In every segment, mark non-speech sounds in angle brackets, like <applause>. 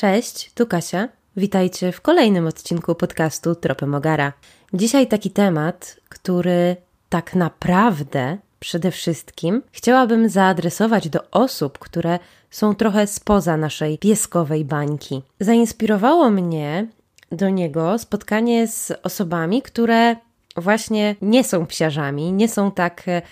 Cześć, tu Kasia. Witajcie w kolejnym odcinku podcastu Tropy Mogara. Dzisiaj taki temat, który tak naprawdę przede wszystkim chciałabym zaadresować do osób, które są trochę spoza naszej pieskowej bańki. Zainspirowało mnie do niego spotkanie z osobami, które właśnie nie są psiarzami, nie są tak e,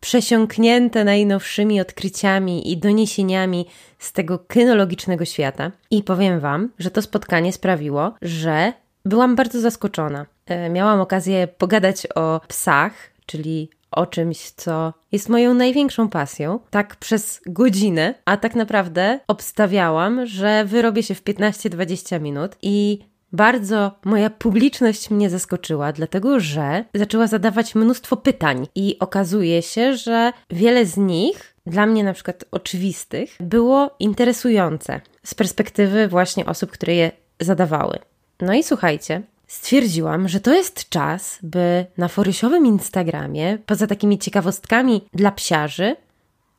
przesiąknięte najnowszymi odkryciami i doniesieniami z tego kynologicznego świata. I powiem Wam, że to spotkanie sprawiło, że byłam bardzo zaskoczona. E, miałam okazję pogadać o psach, czyli o czymś, co jest moją największą pasją, tak przez godzinę, a tak naprawdę obstawiałam, że wyrobię się w 15-20 minut i bardzo moja publiczność mnie zaskoczyła, dlatego że zaczęła zadawać mnóstwo pytań i okazuje się, że wiele z nich, dla mnie na przykład oczywistych, było interesujące z perspektywy właśnie osób, które je zadawały. No i słuchajcie, stwierdziłam, że to jest czas, by na forysiowym Instagramie, poza takimi ciekawostkami dla psiarzy,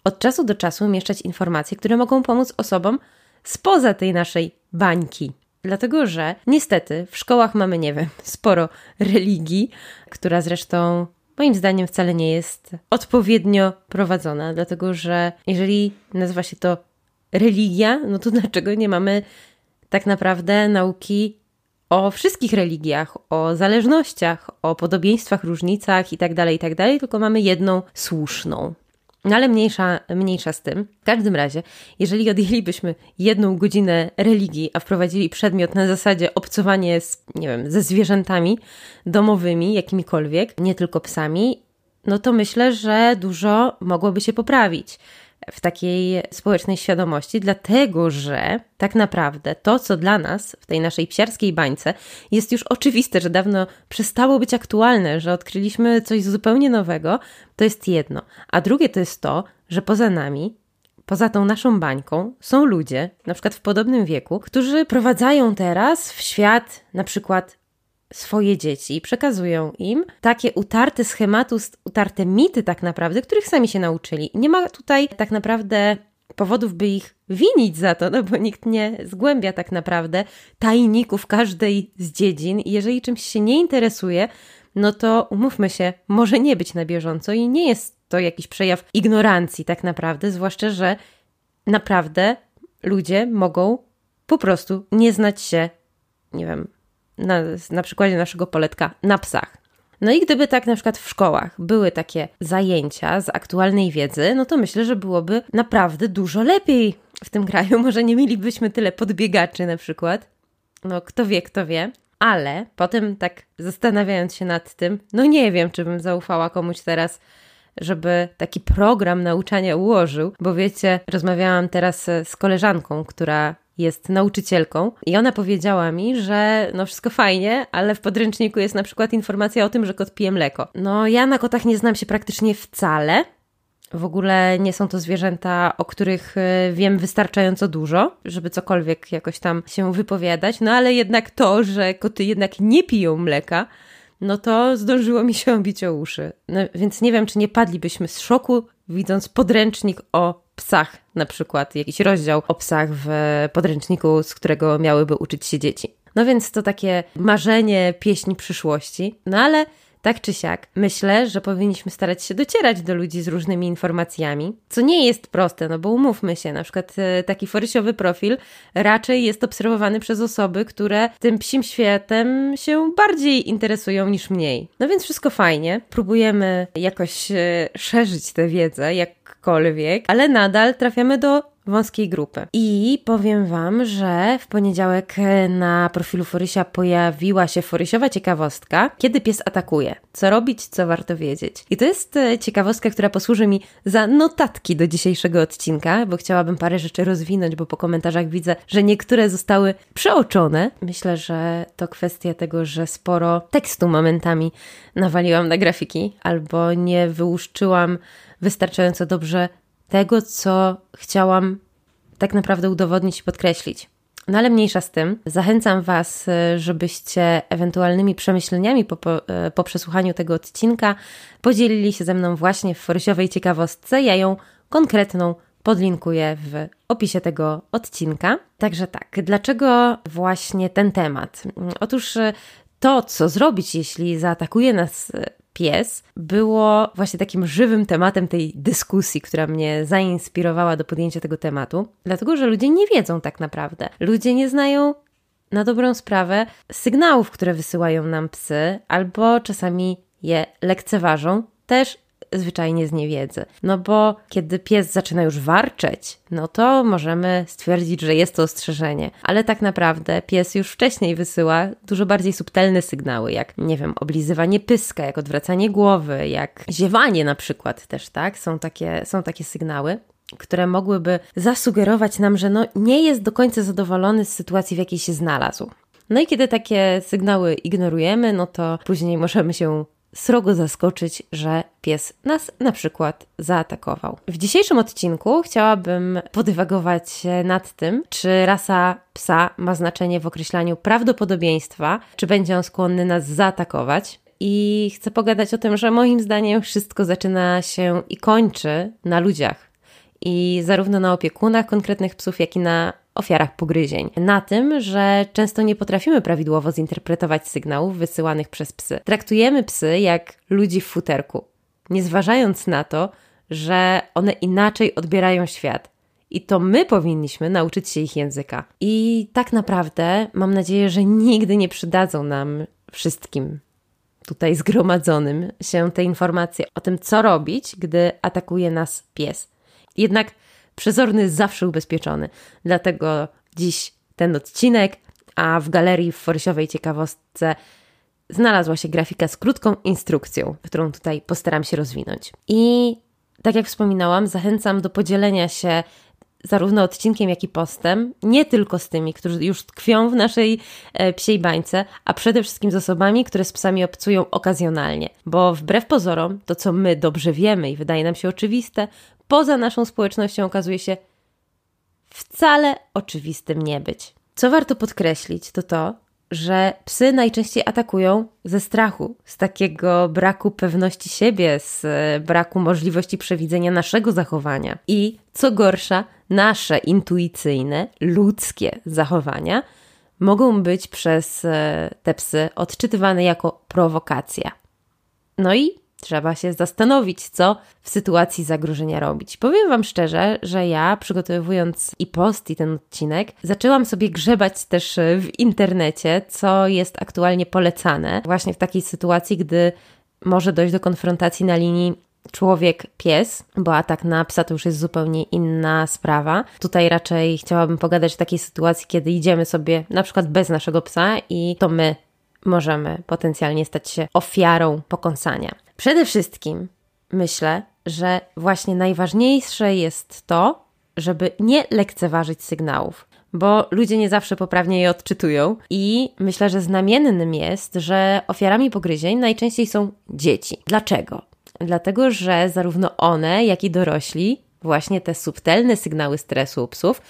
od czasu do czasu umieszczać informacje, które mogą pomóc osobom spoza tej naszej bańki. Dlatego, że niestety w szkołach mamy, nie wiem, sporo religii, która zresztą moim zdaniem wcale nie jest odpowiednio prowadzona, dlatego że jeżeli nazywa się to religia, no to dlaczego nie mamy tak naprawdę nauki o wszystkich religiach, o zależnościach, o podobieństwach, różnicach itd., tak itd., tak tylko mamy jedną słuszną. No ale mniejsza, mniejsza z tym. W każdym razie, jeżeli odjęlibyśmy jedną godzinę religii, a wprowadzili przedmiot na zasadzie obcowanie z, nie wiem, ze zwierzętami domowymi, jakimikolwiek, nie tylko psami, no to myślę, że dużo mogłoby się poprawić w takiej społecznej świadomości, dlatego że tak naprawdę to, co dla nas w tej naszej psiarskiej bańce jest już oczywiste, że dawno przestało być aktualne, że odkryliśmy coś zupełnie nowego, to jest jedno. A drugie to jest to, że poza nami poza tą naszą bańką są ludzie, na przykład w podobnym wieku, którzy prowadzają teraz w świat na przykład swoje dzieci przekazują im takie utarte schematy, utarte mity tak naprawdę, których sami się nauczyli. Nie ma tutaj tak naprawdę powodów, by ich winić za to, no bo nikt nie zgłębia tak naprawdę tajników każdej z dziedzin jeżeli czymś się nie interesuje, no to umówmy się, może nie być na bieżąco i nie jest to jakiś przejaw ignorancji tak naprawdę, zwłaszcza, że naprawdę ludzie mogą po prostu nie znać się, nie wiem, na, na przykładzie naszego poletka, na psach. No i gdyby tak na przykład w szkołach były takie zajęcia z aktualnej wiedzy, no to myślę, że byłoby naprawdę dużo lepiej w tym kraju. <laughs> Może nie mielibyśmy tyle podbiegaczy na przykład. No kto wie, kto wie. Ale potem tak zastanawiając się nad tym, no nie wiem, czy bym zaufała komuś teraz, żeby taki program nauczania ułożył, bo wiecie, rozmawiałam teraz z koleżanką, która jest nauczycielką i ona powiedziała mi, że no wszystko fajnie, ale w podręczniku jest na przykład informacja o tym, że kot pije mleko. No ja na kotach nie znam się praktycznie wcale. W ogóle nie są to zwierzęta, o których y, wiem wystarczająco dużo, żeby cokolwiek jakoś tam się wypowiadać, no ale jednak to, że koty jednak nie piją mleka, no to zdążyło mi się obić o uszy. No, więc nie wiem, czy nie padlibyśmy z szoku, widząc podręcznik o psach, na przykład jakiś rozdział o psach w podręczniku, z którego miałyby uczyć się dzieci. No więc to takie marzenie, pieśń przyszłości. No ale tak czy siak, myślę, że powinniśmy starać się docierać do ludzi z różnymi informacjami, co nie jest proste, no bo umówmy się, na przykład e, taki forysiowy profil raczej jest obserwowany przez osoby, które tym psim światem się bardziej interesują niż mniej. No więc wszystko fajnie, próbujemy jakoś e, szerzyć tę wiedzę, jakkolwiek, ale nadal trafiamy do wąskiej grupy. I powiem Wam, że w poniedziałek na profilu Forysia pojawiła się forysiowa ciekawostka, kiedy pies atakuje. Co robić, co warto wiedzieć. I to jest e, ciekawostka, która posłuży mi za notatki do dzisiejszego odcinka, bo chciałabym parę rzeczy rozwinąć, bo po komentarzach widzę, że niektóre zostały przeoczone. Myślę, że to kwestia tego, że sporo tekstu momentami nawaliłam na grafiki, albo nie wyłuszczyłam wystarczająco dobrze tego, co chciałam tak naprawdę udowodnić i podkreślić. No ale mniejsza z tym. Zachęcam Was, e, żebyście ewentualnymi przemyśleniami po, po, e, po przesłuchaniu tego odcinka podzielili się ze mną właśnie w forysiowej ciekawostce. Ja ją konkretną podlinkuję w opisie tego odcinka. Także tak, dlaczego właśnie ten temat? Otóż to, co zrobić, jeśli zaatakuje nas pies, było właśnie takim żywym tematem tej dyskusji, która mnie zainspirowała do podjęcia tego tematu, dlatego że ludzie nie wiedzą tak naprawdę. Ludzie nie znają na dobrą sprawę sygnałów, które wysyłają nam psy, albo czasami je lekceważą, też zwyczajnie z niewiedzy. No bo kiedy pies zaczyna już warczeć, no to możemy stwierdzić, że jest to ostrzeżenie. Ale tak naprawdę pies już wcześniej wysyła dużo bardziej subtelne sygnały, jak, nie wiem, oblizywanie pyska, jak odwracanie głowy, jak ziewanie na przykład też, tak? Są takie, są takie sygnały które mogłyby zasugerować nam, że no nie jest do końca zadowolony z sytuacji, w jakiej się znalazł. No i kiedy takie sygnały ignorujemy, no to później możemy się srogo zaskoczyć, że pies nas na przykład zaatakował. W dzisiejszym odcinku chciałabym podywagować nad tym, czy rasa psa ma znaczenie w określaniu prawdopodobieństwa, czy będzie on skłonny nas zaatakować. I chcę pogadać o tym, że moim zdaniem wszystko zaczyna się i kończy na ludziach. I zarówno na opiekunach konkretnych psów, jak i na ofiarach pogryzień. Na tym, że często nie potrafimy prawidłowo zinterpretować sygnałów wysyłanych przez psy. Traktujemy psy jak ludzi w futerku, nie zważając na to, że one inaczej odbierają świat. I to my powinniśmy nauczyć się ich języka. I tak naprawdę mam nadzieję, że nigdy nie przydadzą nam wszystkim tutaj zgromadzonym się te informacje o tym, co robić, gdy atakuje nas pies. Jednak Przezorny zawsze ubezpieczony. Dlatego dziś ten odcinek, a w galerii w Forsiowej Ciekawostce znalazła się grafika z krótką instrukcją, którą tutaj postaram się rozwinąć. I tak jak wspominałam, zachęcam do podzielenia się zarówno odcinkiem, jak i postem, nie tylko z tymi, którzy już tkwią w naszej e, psiej bańce, a przede wszystkim z osobami, które z psami obcują okazjonalnie. Bo wbrew pozorom, to co my dobrze wiemy i wydaje nam się oczywiste, poza naszą społecznością okazuje się wcale oczywistym nie być. Co warto podkreślić, to to, że psy najczęściej atakują ze strachu, z takiego braku pewności siebie, z braku możliwości przewidzenia naszego zachowania. I co gorsza, nasze intuicyjne, ludzkie zachowania mogą być przez e, te psy odczytywane jako prowokacja. No i trzeba się zastanowić, co w sytuacji zagrożenia robić. Powiem Wam szczerze, że ja przygotowując i post, i ten odcinek, zaczęłam sobie grzebać też w internecie, co jest aktualnie polecane, właśnie w takiej sytuacji, gdy może dojść do konfrontacji na linii człowiek-pies, bo atak na psa to już jest zupełnie inna sprawa. Tutaj raczej chciałabym pogadać o takiej sytuacji, kiedy idziemy sobie na przykład bez naszego psa i to my możemy potencjalnie stać się ofiarą pokąsania. Przede wszystkim myślę, że właśnie najważniejsze jest to, żeby nie lekceważyć sygnałów, bo ludzie nie zawsze poprawnie je odczytują i myślę, że znamiennym jest, że ofiarami pogryzień najczęściej są dzieci. Dlaczego? Dlatego, że zarówno one, jak i dorośli właśnie te subtelne sygnały stresu u psów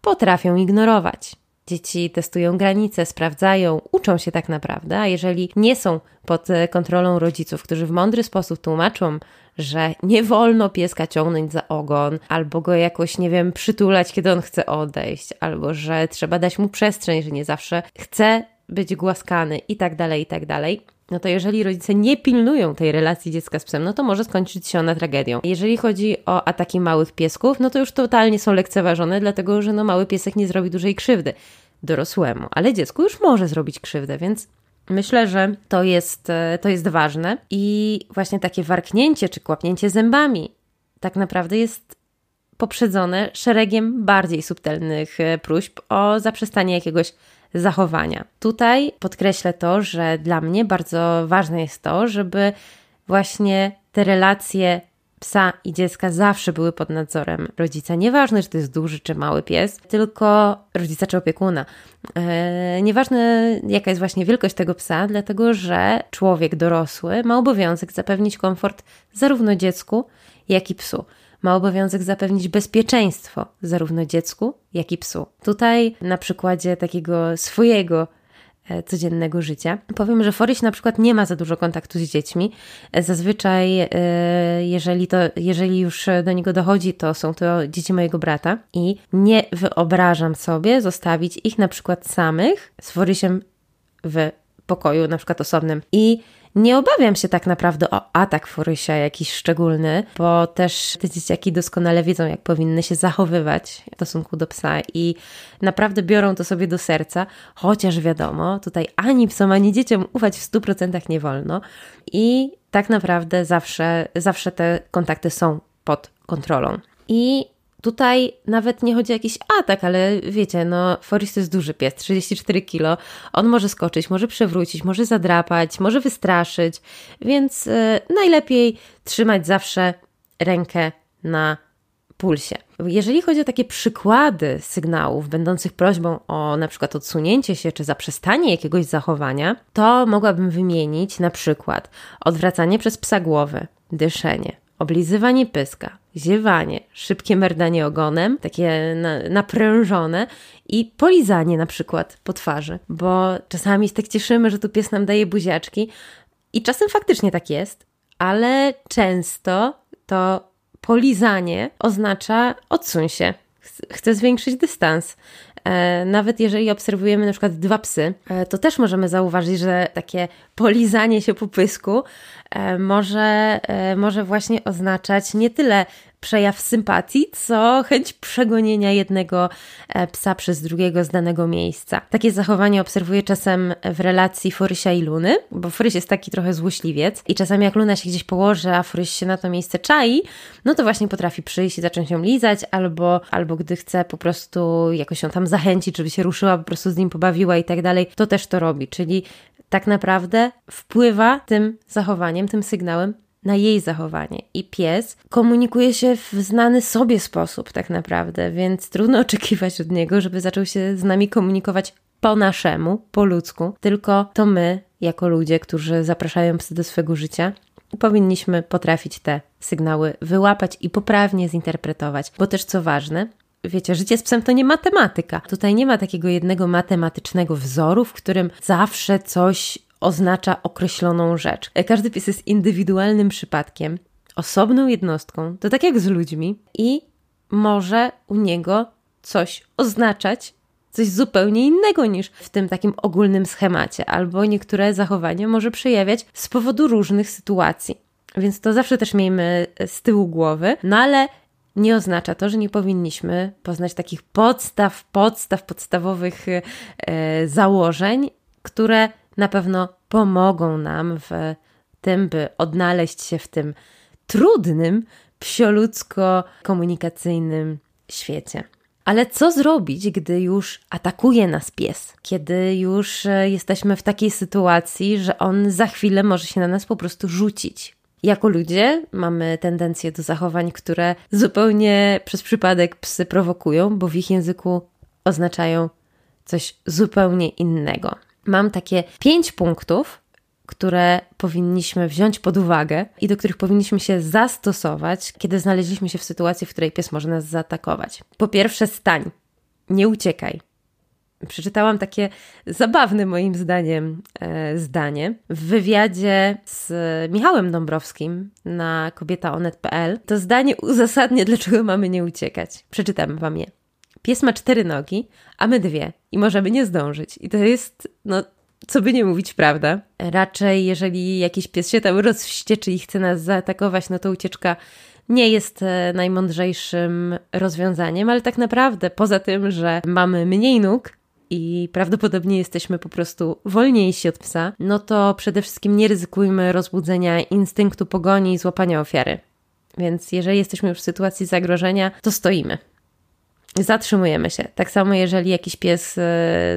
potrafią ignorować. Dzieci testują granice, sprawdzają, uczą się tak naprawdę, a jeżeli nie są pod e, kontrolą rodziców, którzy w mądry sposób tłumaczą, że nie wolno pieska ciągnąć za ogon, albo go jakoś, nie wiem, przytulać, kiedy on chce odejść, albo że trzeba dać mu przestrzeń, że nie zawsze chce być głaskany i tak dalej, i tak dalej, no to jeżeli rodzice nie pilnują tej relacji dziecka z psem, no to może skończyć się ona tragedią. Jeżeli chodzi o ataki małych piesków, no to już totalnie są lekceważone, dlatego że no mały piesek nie zrobi dużej krzywdy dorosłemu, ale dziecku już może zrobić krzywdę, więc Myślę, że to jest, e, to jest ważne i właśnie takie warknięcie czy kłapnięcie zębami tak naprawdę jest poprzedzone szeregiem bardziej subtelnych e, próśb o zaprzestanie jakiegoś zachowania. Tutaj podkreślę to, że dla mnie bardzo ważne jest to, żeby właśnie te relacje psa i dziecka zawsze były pod nadzorem rodzica. Nieważne, czy to jest duży czy mały pies, tylko rodzica czy opiekuna. Eee, nieważne, jaka jest właśnie wielkość tego psa, dlatego że człowiek dorosły ma obowiązek zapewnić komfort zarówno dziecku, jak i psu ma obowiązek zapewnić bezpieczeństwo zarówno dziecku, jak i psu. Tutaj na przykładzie takiego swojego e, codziennego życia. Powiem, że Foryś na przykład nie ma za dużo kontaktu z dziećmi. E, zazwyczaj, e, jeżeli, to, jeżeli już do niego dochodzi, to są to dzieci mojego brata i nie wyobrażam sobie zostawić ich na przykład samych z Forysiem w pokoju, na przykład osobnym. I nie obawiam się tak naprawdę o atak Forysia jakiś szczególny, bo też te dzieciaki doskonale wiedzą, jak powinny się zachowywać w stosunku do psa i naprawdę biorą to sobie do serca, chociaż wiadomo, tutaj ani psom, ani dzieciom ufać w 100% nie wolno i tak naprawdę zawsze, zawsze te kontakty są pod kontrolą. I Tutaj nawet nie chodzi o jakiś atak, ale wiecie, no Forrest to jest duży pies, 34 kilo. On może skoczyć, może przewrócić, może zadrapać, może wystraszyć, więc yy, najlepiej trzymać zawsze rękę na pulsie. Jeżeli chodzi o takie przykłady sygnałów będących prośbą o na przykład odsunięcie się czy zaprzestanie jakiegoś zachowania, to mogłabym wymienić na przykład odwracanie przez psa głowy, dyszenie, oblizywanie pyska, ziewanie, szybkie merdanie ogonem, takie na, naprężone i polizanie na przykład po twarzy, bo czasami się tak cieszymy, że tu pies nam daje buziaczki i czasem faktycznie tak jest, ale często to polizanie oznacza odsuń się, chcę zwiększyć dystans. E, nawet jeżeli obserwujemy na przykład dwa psy, e, to też możemy zauważyć, że takie polizanie się po pysku e, może, może właśnie oznaczać nie tyle przejaw sympatii, co chęć przegonienia jednego e, psa przez drugiego z danego miejsca. Takie zachowanie obserwuję czasem w relacji Forysia i Luny, bo Forys jest taki trochę złośliwiec i czasami jak Luna się gdzieś położy, a Forys się na to miejsce czai, no to właśnie potrafi przyjść i zacząć ją lizać, albo, albo gdy chce po prostu jakoś ją tam zachęcić, żeby się ruszyła, po prostu z nim pobawiła i tak dalej, to też to robi, czyli tak naprawdę wpływa tym zachowaniem, tym sygnałem na jej zachowanie. I pies komunikuje się w znany sobie sposób, tak naprawdę, więc trudno <laughs> oczekiwać od niego, żeby zaczął się z nami komunikować po naszemu, po ludzku. Tylko to my, jako ludzie, którzy zapraszają psy do swego życia, powinniśmy potrafić te sygnały wyłapać i poprawnie zinterpretować. Bo też co ważne, wiecie, życie z psem to nie matematyka. Tutaj nie ma takiego jednego matematycznego wzoru, w którym zawsze coś oznacza określoną rzecz. Każdy pies jest indywidualnym przypadkiem, osobną jednostką, to tak jak z ludźmi, i może u niego coś oznaczać coś zupełnie innego niż w tym takim ogólnym schemacie, albo niektóre zachowania może przejawiać z powodu różnych sytuacji. Więc to zawsze też miejmy z tyłu głowy, no ale nie oznacza to, że nie powinniśmy poznać takich podstaw, podstaw, podstawowych e, założeń, które na pewno pomogą nam w tym, by odnaleźć się w tym trudnym, psioludzko-komunikacyjnym świecie. Ale co zrobić, gdy już atakuje nas pies? Kiedy już e, jesteśmy w takiej sytuacji, że on za chwilę może się na nas po prostu rzucić? Jako ludzie mamy tendencję do zachowań, które zupełnie przez przypadek psy prowokują, bo w ich języku oznaczają coś zupełnie innego mam takie pięć punktów, które powinniśmy wziąć pod uwagę i do których powinniśmy się zastosować, kiedy znaleźliśmy się w sytuacji, w której pies może nas zaatakować. Po pierwsze, stań, nie uciekaj. Przeczytałam takie zabawne moim zdaniem e, zdanie w wywiadzie z Michałem Dąbrowskim na kobietaonet.pl. To zdanie uzasadnia, dlaczego mamy nie uciekać. Przeczytam wam je. Pies ma cztery nogi, a my dwie i możemy nie zdążyć. I to jest, no, co by nie mówić, prawda? Raczej, jeżeli jakiś pies się tam rozwścieczy i chce nas zaatakować, no to ucieczka nie jest e, najmądrzejszym rozwiązaniem, ale tak naprawdę, poza tym, że mamy mniej nóg, i prawdopodobnie jesteśmy po prostu wolniejsi od psa, no to przede wszystkim nie ryzykujmy rozbudzenia instynktu pogoni i złapania ofiary. Więc jeżeli jesteśmy już w sytuacji zagrożenia, to stoimy zatrzymujemy się. Tak samo, jeżeli jakiś pies e,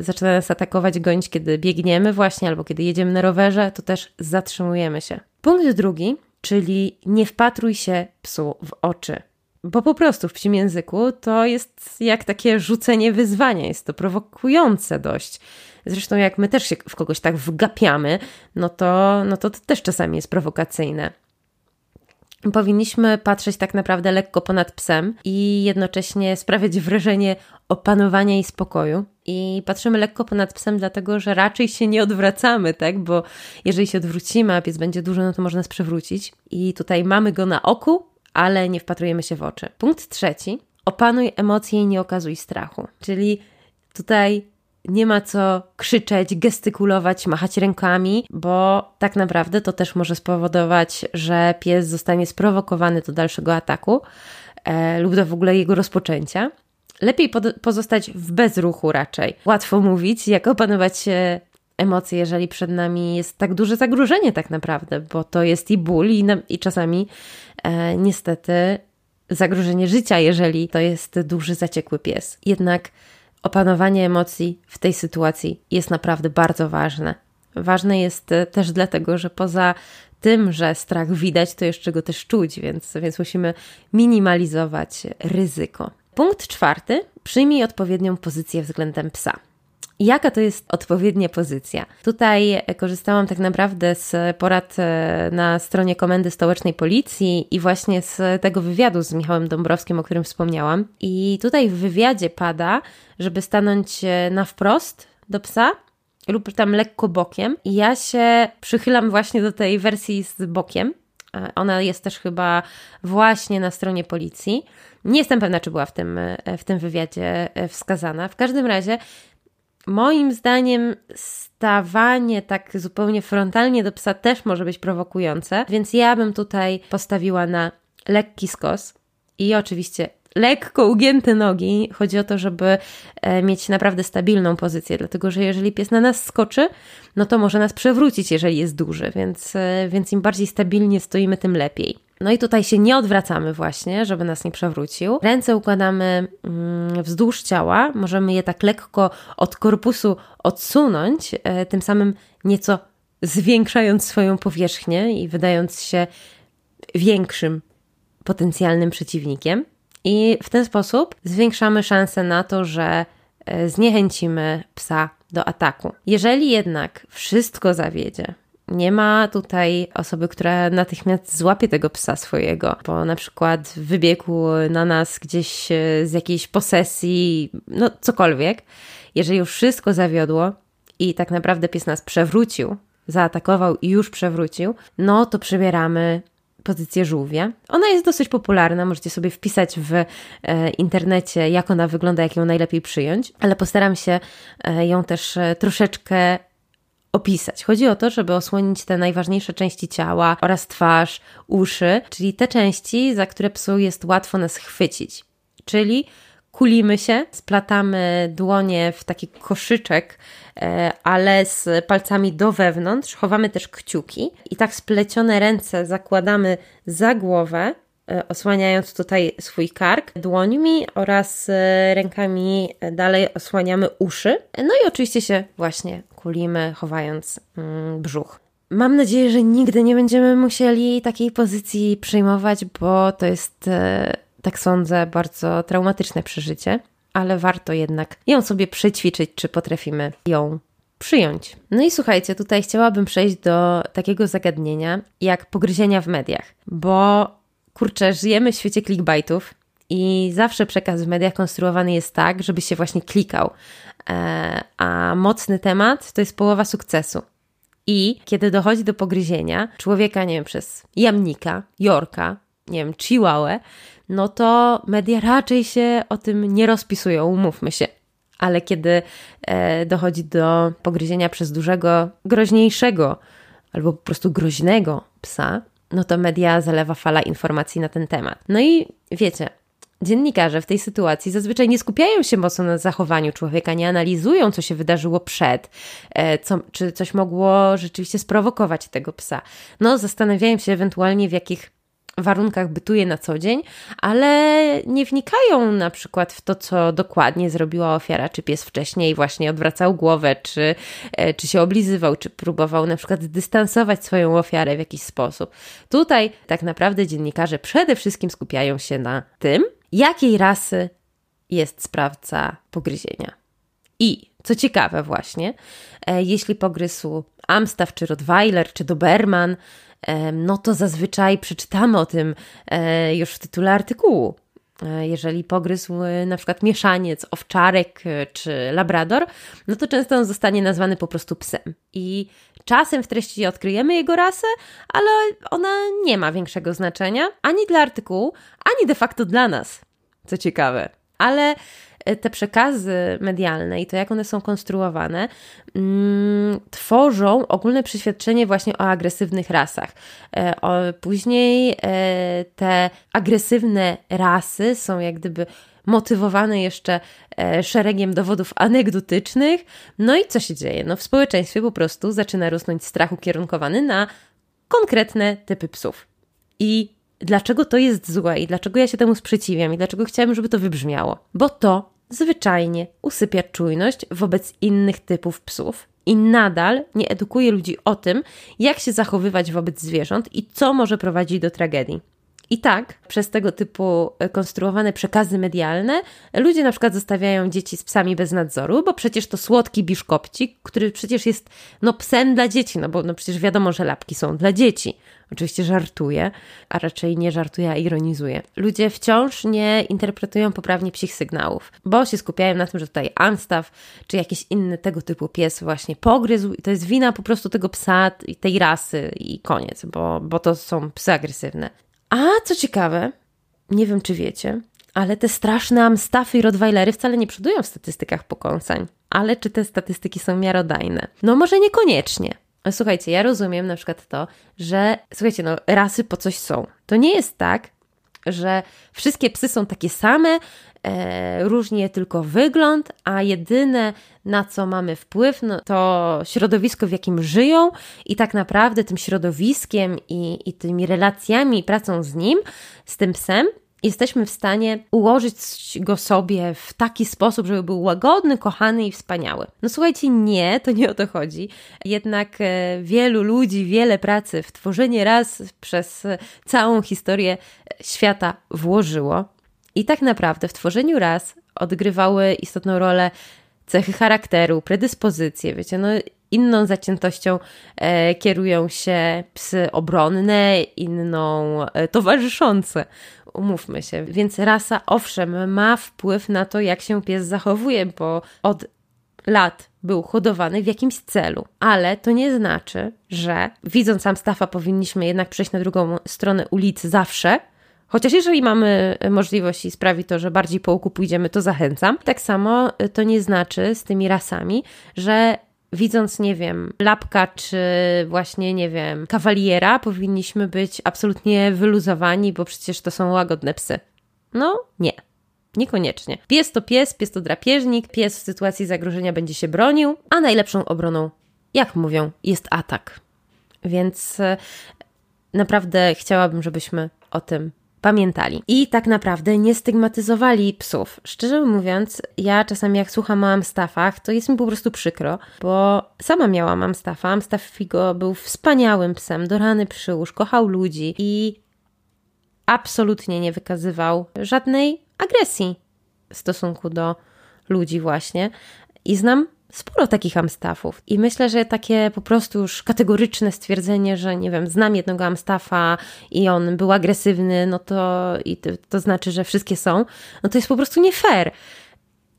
zaczyna nas atakować, gonić, kiedy biegniemy, właśnie, albo kiedy jedziemy na rowerze, to też zatrzymujemy się. Punkt drugi, czyli nie wpatruj się psu w oczy. Bo po prostu w psim języku to jest jak takie rzucenie wyzwania, jest to prowokujące dość. Zresztą jak my też się w kogoś tak wgapiamy, no to, no to, to też czasami jest prowokacyjne powinniśmy patrzeć tak naprawdę lekko ponad psem i jednocześnie sprawiać wrażenie opanowania i spokoju. i patrzymy lekko ponad psem, dlatego że raczej się nie odwracamy, tak? Bo jeżeli się odwrócimy, a pies będzie duży, no to może nas przewrócić. I tutaj mamy go na oku, ale nie wpatrujemy się w oczy. Punkt trzeci. Opanuj emocje i nie okazuj strachu. Czyli tutaj nie ma co krzyczeć, gestykulować, machać rękami, bo tak naprawdę to też może spowodować, że pies zostanie sprowokowany do dalszego ataku e, lub do w ogóle jego rozpoczęcia. Lepiej pozostać w bezruchu raczej. Łatwo mówić, jak opanować emocje, jeżeli przed nami jest tak duże zagrożenie, tak naprawdę, bo to jest i ból, i, i czasami e, niestety zagrożenie życia, jeżeli to jest duży, zaciekły pies. Jednak opanowanie emocji w tej sytuacji jest naprawdę bardzo ważne. Ważne jest e, też dlatego, że poza tym, że strach widać, to jeszcze go też czuć, więc, więc musimy minimalizować ryzyko. Punkt czwarty. Przyjmij odpowiednią pozycję względem psa. Jaka to jest odpowiednia pozycja? Tutaj korzystałam tak naprawdę z porad e, na stronie Komendy Stołecznej Policji i właśnie z tego wywiadu z Michałem Dąbrowskim, o którym wspomniałam. I tutaj w wywiadzie pada, żeby stanąć e, na wprost do psa lub tam lekko bokiem. I ja się przychylam właśnie do tej wersji z bokiem. E, ona jest też chyba właśnie na stronie policji. Nie jestem pewna, czy była w tym, w tym wywiadzie wskazana. W każdym razie Moim zdaniem stawanie tak zupełnie frontalnie do psa też może być prowokujące, więc ja bym tutaj postawiła na lekki skos i oczywiście lekko ugięte nogi. Chodzi o to, żeby e, mieć naprawdę stabilną pozycję, dlatego że jeżeli pies na nas skoczy, no to może nas przewrócić, jeżeli jest duży, więc, e, więc im bardziej stabilnie stoimy, tym lepiej. No i tutaj się nie odwracamy właśnie, żeby nas nie przewrócił. Ręce układamy mm, wzdłuż ciała, możemy je tak lekko od korpusu odsunąć, e, tym samym nieco zwiększając swoją powierzchnię i wydając się większym potencjalnym przeciwnikiem. I w ten sposób zwiększamy szanse na to, że e, zniechęcimy psa do ataku. Jeżeli jednak wszystko zawiedzie, nie ma tutaj osoby, która natychmiast złapie tego psa swojego, bo na przykład wybiegł na nas gdzieś e, z jakiejś posesji, no cokolwiek. Jeżeli już wszystko zawiodło i tak naprawdę pies nas przewrócił, zaatakował i już przewrócił, no to przybieramy pozycję żółwia. Ona jest dosyć popularna, możecie sobie wpisać w e, internecie, jak ona wygląda, jak ją najlepiej przyjąć, ale postaram się e, ją też e, troszeczkę opisać. Chodzi o to, żeby osłonić te najważniejsze części ciała oraz twarz, uszy, czyli te części, za które psu jest łatwo nas chwycić. Czyli kulimy się, splatamy dłonie w taki koszyczek, e, ale z palcami do wewnątrz, chowamy też kciuki i tak splecione ręce zakładamy za głowę, e, osłaniając tutaj swój kark dłońmi oraz e, rękami dalej osłaniamy uszy. No i oczywiście się właśnie kulimy, chowając mm, brzuch. Mam nadzieję, że nigdy nie będziemy musieli takiej pozycji przyjmować, bo to jest tak sądzę, bardzo traumatyczne przeżycie, ale warto jednak ją sobie przećwiczyć, czy potrafimy ją przyjąć. No i słuchajcie, tutaj chciałabym przejść do takiego zagadnienia jak pogryzienia w mediach, bo kurczę, żyjemy w świecie clickbaitów i zawsze przekaz w mediach konstruowany jest tak, żeby się właśnie klikał. E, a mocny temat to jest połowa sukcesu. I kiedy dochodzi do pogryzienia człowieka, nie wiem, przez jamnika, jorka, nie wiem, chihuahua, no to media raczej się o tym nie rozpisują, umówmy się. Ale kiedy e, dochodzi do pogryzienia przez dużego, groźniejszego albo po prostu groźnego psa, no to media zalewa fala informacji na ten temat. No i wiecie, dziennikarze w tej sytuacji zazwyczaj nie skupiają się mocno na zachowaniu człowieka, nie analizują, co się wydarzyło przed, e, co, czy coś mogło rzeczywiście sprowokować tego psa. No, zastanawiają się ewentualnie, w jakich warunkach bytuje na co dzień, ale nie wnikają na przykład w to, co dokładnie zrobiła ofiara, czy pies wcześniej właśnie odwracał głowę, czy, e, czy się oblizywał, czy próbował na przykład dystansować swoją ofiarę w jakiś sposób. Tutaj tak naprawdę dziennikarze przede wszystkim skupiają się na tym, jakiej rasy jest sprawca pogryzienia. I co ciekawe, właśnie, e, jeśli pogryzł Amstaff, czy Rottweiler, czy Doberman, no to zazwyczaj przeczytamy o tym e, już w tytule artykułu. E, jeżeli pogryzł e, na przykład mieszaniec, owczarek e, czy labrador, no to często on zostanie nazwany po prostu psem. I czasem w treści odkryjemy jego rasę, ale ona nie ma większego znaczenia ani dla artykułu, ani de facto dla nas. Co ciekawe. Ale te przekazy medialne i to, jak one są konstruowane, mm, tworzą ogólne przeświadczenie właśnie o agresywnych rasach. E, później e, te agresywne rasy są jak gdyby motywowane jeszcze szeregiem dowodów anegdotycznych. No i co się dzieje? No w społeczeństwie po prostu zaczyna rosnąć strach ukierunkowany na konkretne typy psów. I dlaczego to jest złe i dlaczego ja się temu sprzeciwiam i dlaczego chciałabym, żeby to wybrzmiało. Bo to zwyczajnie usypia czujność wobec innych typów psów i nadal nie edukuje ludzi o tym, jak się zachowywać wobec zwierząt i co może prowadzić do tragedii. I tak, przez tego typu e, konstruowane przekazy medialne, ludzie na przykład zostawiają dzieci z psami bez nadzoru, bo przecież to słodki biszkopcik, który przecież jest no psem dla dzieci, no bo no przecież wiadomo, że lapki są dla dzieci. Oczywiście żartuje, a raczej nie żartuje, a ironizuje. Ludzie wciąż nie interpretują poprawnie psich sygnałów, bo się skupiają na tym, że tutaj Amstaff czy jakiś inny tego typu pies właśnie pogryzł i to jest wina po prostu tego psa i tej rasy i koniec, bo, bo to są psy agresywne. A co ciekawe, nie wiem czy wiecie, ale te straszne Amstaffy i Rottweilery wcale nie przodują w statystykach pokąsań. Ale czy te statystyki są miarodajne? No może niekoniecznie. Słuchajcie, ja rozumiem na przykład to, że słuchajcie, no rasy po coś są. To nie jest tak, że wszystkie psy są takie same, e, różnie tylko wygląd, a jedyne na co mamy wpływ no, to środowisko, w jakim żyją i tak naprawdę tym środowiskiem i, i tymi relacjami i pracą z nim, z tym psem, jesteśmy w stanie ułożyć go sobie w taki sposób, żeby był łagodny, kochany i wspaniały. No słuchajcie, nie, to nie o to chodzi. Jednak e, wielu ludzi, wiele pracy w tworzenie raz przez całą historię świata włożyło. I tak naprawdę w tworzeniu raz odgrywały istotną rolę cechy charakteru, predyspozycje, wiecie, no inną zaciętością e, kierują się psy obronne, inną e, towarzyszące. Umówmy się. Więc rasa, owszem, ma wpływ na to, jak się pies zachowuje, bo od lat był hodowany w jakimś celu, ale to nie znaczy, że widząc sam stafa powinniśmy jednak przejść na drugą stronę ulicy zawsze, Chociaż jeżeli mamy możliwość i sprawi to, że bardziej po łuku pójdziemy, to zachęcam. Tak samo to nie znaczy z tymi rasami, że widząc, nie wiem, lapka czy właśnie, nie wiem, kawaliera, powinniśmy być absolutnie wyluzowani, bo przecież to są łagodne psy. No, nie. Niekoniecznie. Pies to pies, pies to drapieżnik, pies w sytuacji zagrożenia będzie się bronił, a najlepszą obroną, jak mówią, jest atak. Więc e, naprawdę chciałabym, żebyśmy o tym pamiętali. I tak naprawdę nie stygmatyzowali psów. Szczerze mówiąc, ja czasami jak słucham o Amstaffach, to jest mi po prostu przykro, bo sama miałam Amstaffa. Amstaff Figo był wspaniałym psem, do rany przyłóż, kochał ludzi i absolutnie nie wykazywał żadnej agresji w stosunku do ludzi właśnie. I znam sporo takich Amstaffów. I myślę, że takie po prostu już kategoryczne stwierdzenie, że nie wiem, znam jednego Amstaffa i on był agresywny, no to, i to, to znaczy, że wszystkie są, no to jest po prostu nie fair.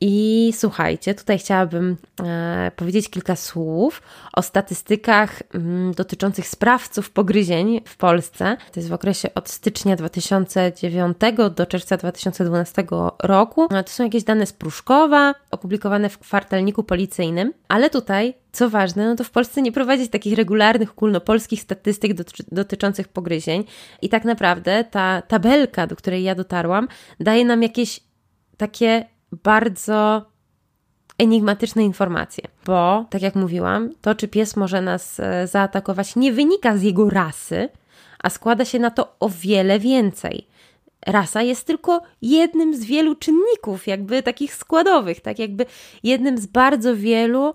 I słuchajcie, tutaj chciałabym e, powiedzieć kilka słów o statystykach mm, dotyczących sprawców pogryzień w Polsce. To jest w okresie od stycznia 2009 do czerwca 2012 roku. To są jakieś dane z Pruszkowa, opublikowane w kwartalniku policyjnym, ale tutaj co ważne, no to w Polsce nie prowadzi takich regularnych ogólnopolskich statystyk doty dotyczących pogryzień i tak naprawdę ta tabelka, do której ja dotarłam, daje nam jakieś takie bardzo enigmatyczne informacje, bo, tak jak mówiłam, to, czy pies może nas e, zaatakować, nie wynika z jego rasy, a składa się na to o wiele więcej. Rasa jest tylko jednym z wielu czynników, jakby takich składowych, tak jakby jednym z bardzo wielu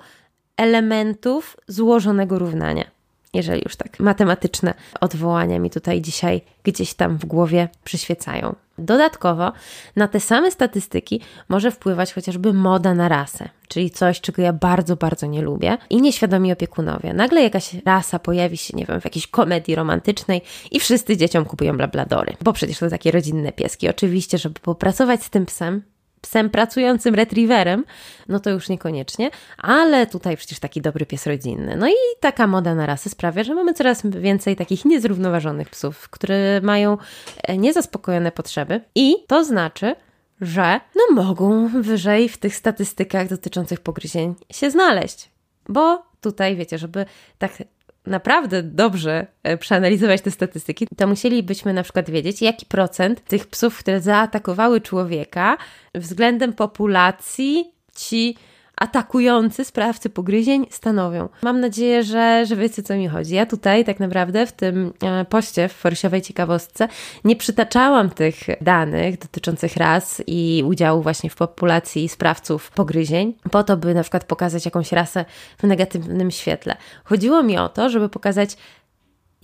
elementów złożonego równania. Jeżeli już tak matematyczne odwołania mi tutaj dzisiaj gdzieś tam w głowie przyświecają. Dodatkowo na te same statystyki może wpływać chociażby moda na rasę, czyli coś, czego ja bardzo, bardzo nie lubię i nieświadomi opiekunowie. Nagle jakaś rasa pojawi się, nie wiem, w jakiejś komedii romantycznej i wszyscy dzieciom kupują labladory, bo przecież to takie rodzinne pieski. Oczywiście, żeby popracować z tym psem, psem pracującym retrieverem, no to już niekoniecznie, ale tutaj przecież taki dobry pies rodzinny. No i taka moda na rasy sprawia, że mamy coraz więcej takich niezrównoważonych psów, które mają e, niezaspokojone potrzeby i to znaczy, że no mogą wyżej w tych statystykach dotyczących pogryzień się znaleźć. Bo tutaj, wiecie, żeby tak naprawdę dobrze e, przeanalizować te statystyki, to musielibyśmy na przykład wiedzieć, jaki procent tych psów, które zaatakowały człowieka względem populacji ci atakujący sprawcy pogryzień stanowią. Mam nadzieję, że, że wiecie, co mi chodzi. Ja tutaj tak naprawdę w tym e, poście w Forsiowej Ciekawostce nie przytaczałam tych danych dotyczących ras i udziału właśnie w populacji sprawców pogryzień, po to, by na przykład pokazać jakąś rasę w negatywnym świetle. Chodziło mi o to, żeby pokazać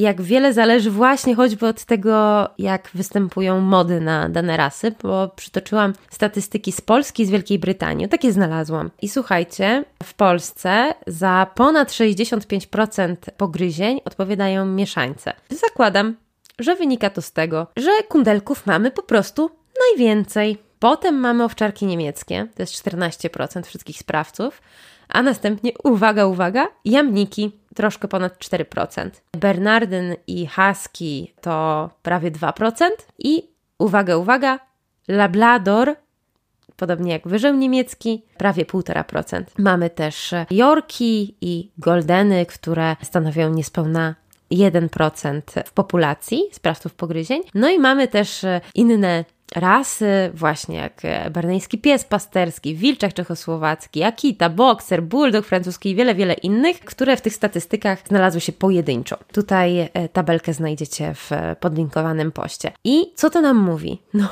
jak wiele zależy właśnie choćby od tego, jak występują mody na dane rasy, bo przytoczyłam statystyki z Polski i z Wielkiej Brytanii. Takie znalazłam. I słuchajcie, w Polsce za ponad 65% pogryzień odpowiadają mieszańce. Zakładam, że wynika to z tego, że kundelków mamy po prostu najwięcej. Potem mamy owczarki niemieckie, to jest 14% wszystkich sprawców, a następnie, uwaga, uwaga, jamniki, troszkę ponad 4%. Bernardyn i Husky to prawie 2% i, uwaga, uwaga, Labrador podobnie jak wyżeł niemiecki, prawie 1,5%. Mamy też Yorki i Goldeny, które stanowią niespełna 1% w populacji sprawców pogryzień. No i mamy też inne rasy, właśnie jak e, berneński pies pasterski, wilczak czechosłowacki, akita, bokser, bulldog francuski i wiele, wiele innych, które w tych statystykach znalazły się pojedynczo. Tutaj e, tabelkę znajdziecie w e, podlinkowanym poście. I co to nam mówi? <laughs> No,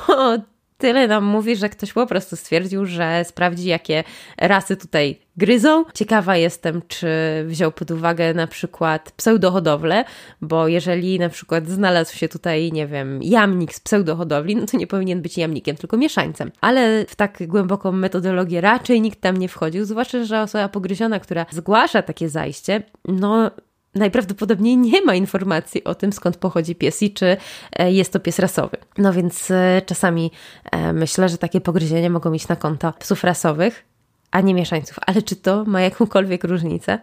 tyle nam mówi, że ktoś po prostu stwierdził, że sprawdzi, jakie rasy tutaj gryzą. Ciekawa jestem, czy wziął pod uwagę na przykład pseudohodowlę, bo jeżeli na przykład znalazł się tutaj, nie wiem, jamnik z pseudohodowli, no to nie powinien być jamnikiem, tylko mieszańcem. Ale w tak głęboką metodologię raczej nikt tam nie wchodził, zwłaszcza, że osoba pogryziona, która zgłasza takie zajście, no najprawdopodobniej nie ma informacji o tym, skąd pochodzi pies i czy e, jest to pies rasowy. No więc e, czasami e, myślę, że takie pogryzienia mogą iść na konto psów rasowych, a nie mieszańców. Ale czy to ma jakąkolwiek różnicę?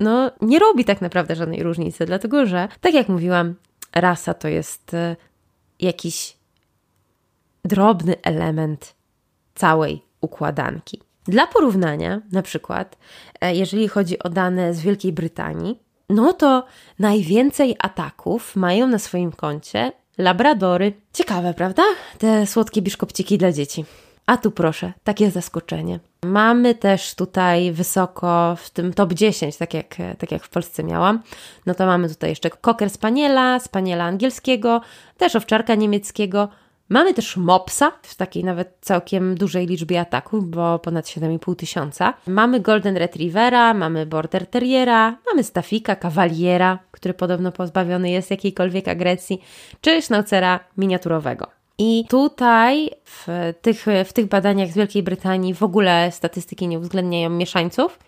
No, nie robi tak naprawdę żadnej różnicy, dlatego że, tak jak mówiłam, rasa to jest jakiś drobny element całej układanki. Dla porównania, na przykład, jeżeli chodzi o dane z Wielkiej Brytanii, no to najwięcej ataków mają na swoim koncie labradory. Ciekawe, prawda? Te słodkie biszkopciki dla dzieci. A tu proszę, takie zaskoczenie. Mamy też tutaj wysoko w tym top 10, tak jak, tak jak w Polsce miałam. No to mamy tutaj jeszcze koker spaniela, spaniela angielskiego, też owczarka niemieckiego, Mamy też mopsa w takiej nawet całkiem dużej liczbie ataków, bo ponad 7,5 tysiąca. Mamy Golden Retrievera, mamy Border Terriera, mamy Stafika, Kawaliera, który podobno pozbawiony jest jakiejkolwiek agresji, czy Schnaucera miniaturowego. I tutaj w tych, w tych badaniach z Wielkiej Brytanii w ogóle statystyki nie uwzględniają mieszańców.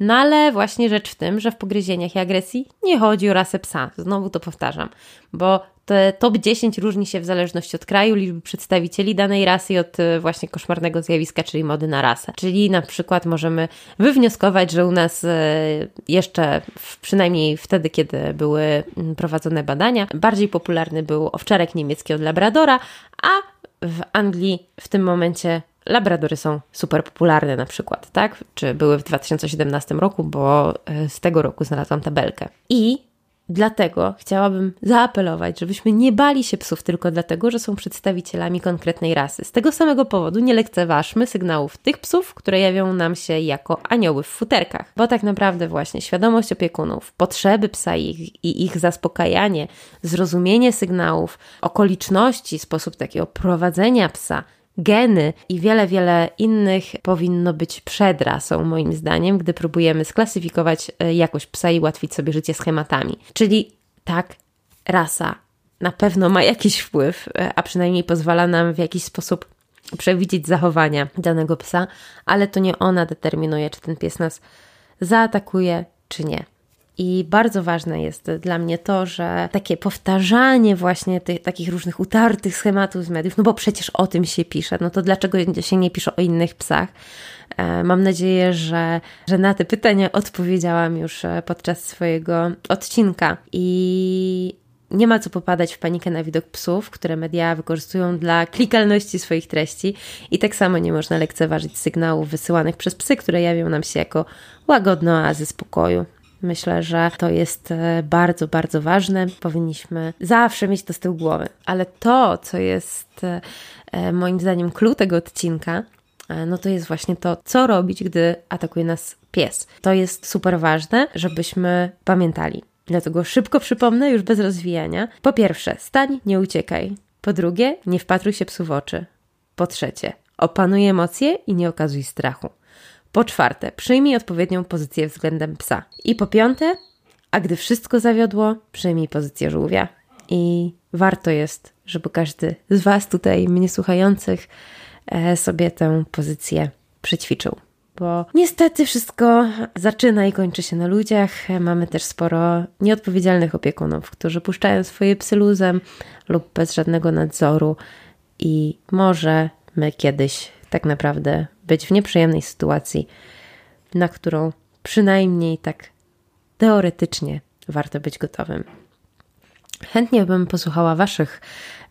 No ale właśnie rzecz w tym, że w pogryzieniach i agresji nie chodzi o rasę psa. Znowu to powtarzam, bo te top 10 różni się w zależności od kraju, liczby przedstawicieli danej rasy i od e, właśnie koszmarnego zjawiska, czyli mody na rasę. Czyli na przykład możemy wywnioskować, że u nas e, jeszcze przynajmniej wtedy, kiedy były prowadzone badania, bardziej popularny był owczarek niemiecki od labradora, a w Anglii w tym momencie Labradory są super popularne na przykład, tak? Czy były w 2017 roku, bo e, z tego roku znalazłam tabelkę. I Dlatego chciałabym zaapelować, żebyśmy nie bali się psów tylko dlatego, że są przedstawicielami konkretnej rasy. Z tego samego powodu nie lekceważmy sygnałów tych psów, które jawią nam się jako anioły w futerkach. Bo tak naprawdę właśnie świadomość opiekunów, potrzeby psa i ich, i ich zaspokajanie, zrozumienie sygnałów, okoliczności, sposób takiego prowadzenia psa geny i wiele, wiele innych powinno być przed rasą, moim zdaniem, gdy próbujemy sklasyfikować e, jakość psa i ułatwić sobie życie schematami. Czyli tak, rasa na pewno ma jakiś wpływ, e, a przynajmniej pozwala nam w jakiś sposób przewidzieć zachowania danego psa, ale to nie ona determinuje, czy ten pies nas zaatakuje, czy nie. I bardzo ważne jest dla mnie to, że takie powtarzanie właśnie tych takich różnych utartych schematów z mediów, no bo przecież o tym się pisze, no to dlaczego się nie pisze o innych psach? E, mam nadzieję, że, że na te pytania odpowiedziałam już e, podczas swojego odcinka. I nie ma co popadać w panikę na widok psów, które media wykorzystują dla klikalności swoich treści, i tak samo nie można lekceważyć sygnałów wysyłanych przez psy, które jawią nam się jako łagodne oazy spokoju. Myślę, że to jest e, bardzo, bardzo ważne. Powinniśmy zawsze mieć to z tyłu głowy. Ale to, co jest e, e, moim zdaniem clue tego odcinka, no to jest właśnie to, co robić, gdy atakuje nas pies. To jest super ważne, żebyśmy pamiętali. Dlatego szybko przypomnę, już bez rozwijania. Po pierwsze, stań, nie uciekaj. Po drugie, nie wpatruj się psu w oczy. Po trzecie, opanuj emocje i nie okazuj strachu. Po czwarte, przyjmij odpowiednią pozycję względem psa. I po piąte, a gdy wszystko zawiodło, przyjmij pozycję żółwia. I warto jest, żeby każdy z Was tutaj, mnie słuchających, e, sobie tę pozycję przećwiczył. Bo niestety wszystko zaczyna i kończy się na ludziach. Mamy też sporo nieodpowiedzialnych opiekunów, którzy puszczają swoje psy luzem lub bez żadnego nadzoru, i może my kiedyś tak naprawdę być w nieprzyjemnej sytuacji, na którą przynajmniej tak teoretycznie warto być gotowym. Chętnie bym posłuchała Waszych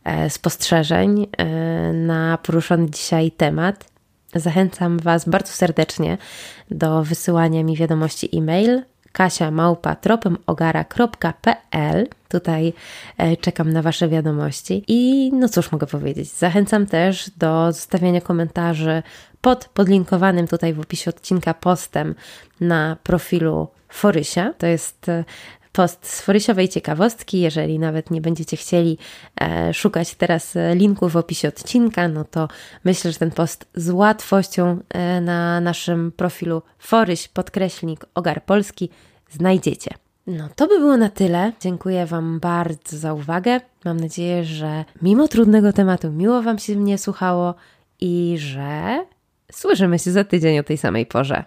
e, spostrzeżeń e, na poruszony dzisiaj temat. Zachęcam Was bardzo serdecznie do wysyłania mi wiadomości e-mail kasia małpa tropemogara.pl. Tutaj e, czekam na Wasze wiadomości. I no cóż mogę powiedzieć, zachęcam też do zostawiania komentarzy pod podlinkowanym tutaj w opisie odcinka postem na profilu Forysia. To jest e, post z forysiowej ciekawostki. Jeżeli nawet nie będziecie chcieli e, szukać teraz e, linku w opisie odcinka, no to myślę, że ten post z łatwością e, na naszym profilu foryś podkreślnik ogar polski znajdziecie. No to by było na tyle. Dziękuję Wam bardzo za uwagę. Mam nadzieję, że mimo trudnego tematu miło Wam się mnie słuchało i że słyszymy się za tydzień o tej samej porze.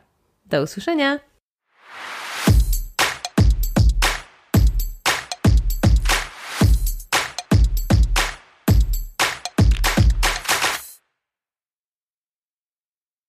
Do usłyszenia!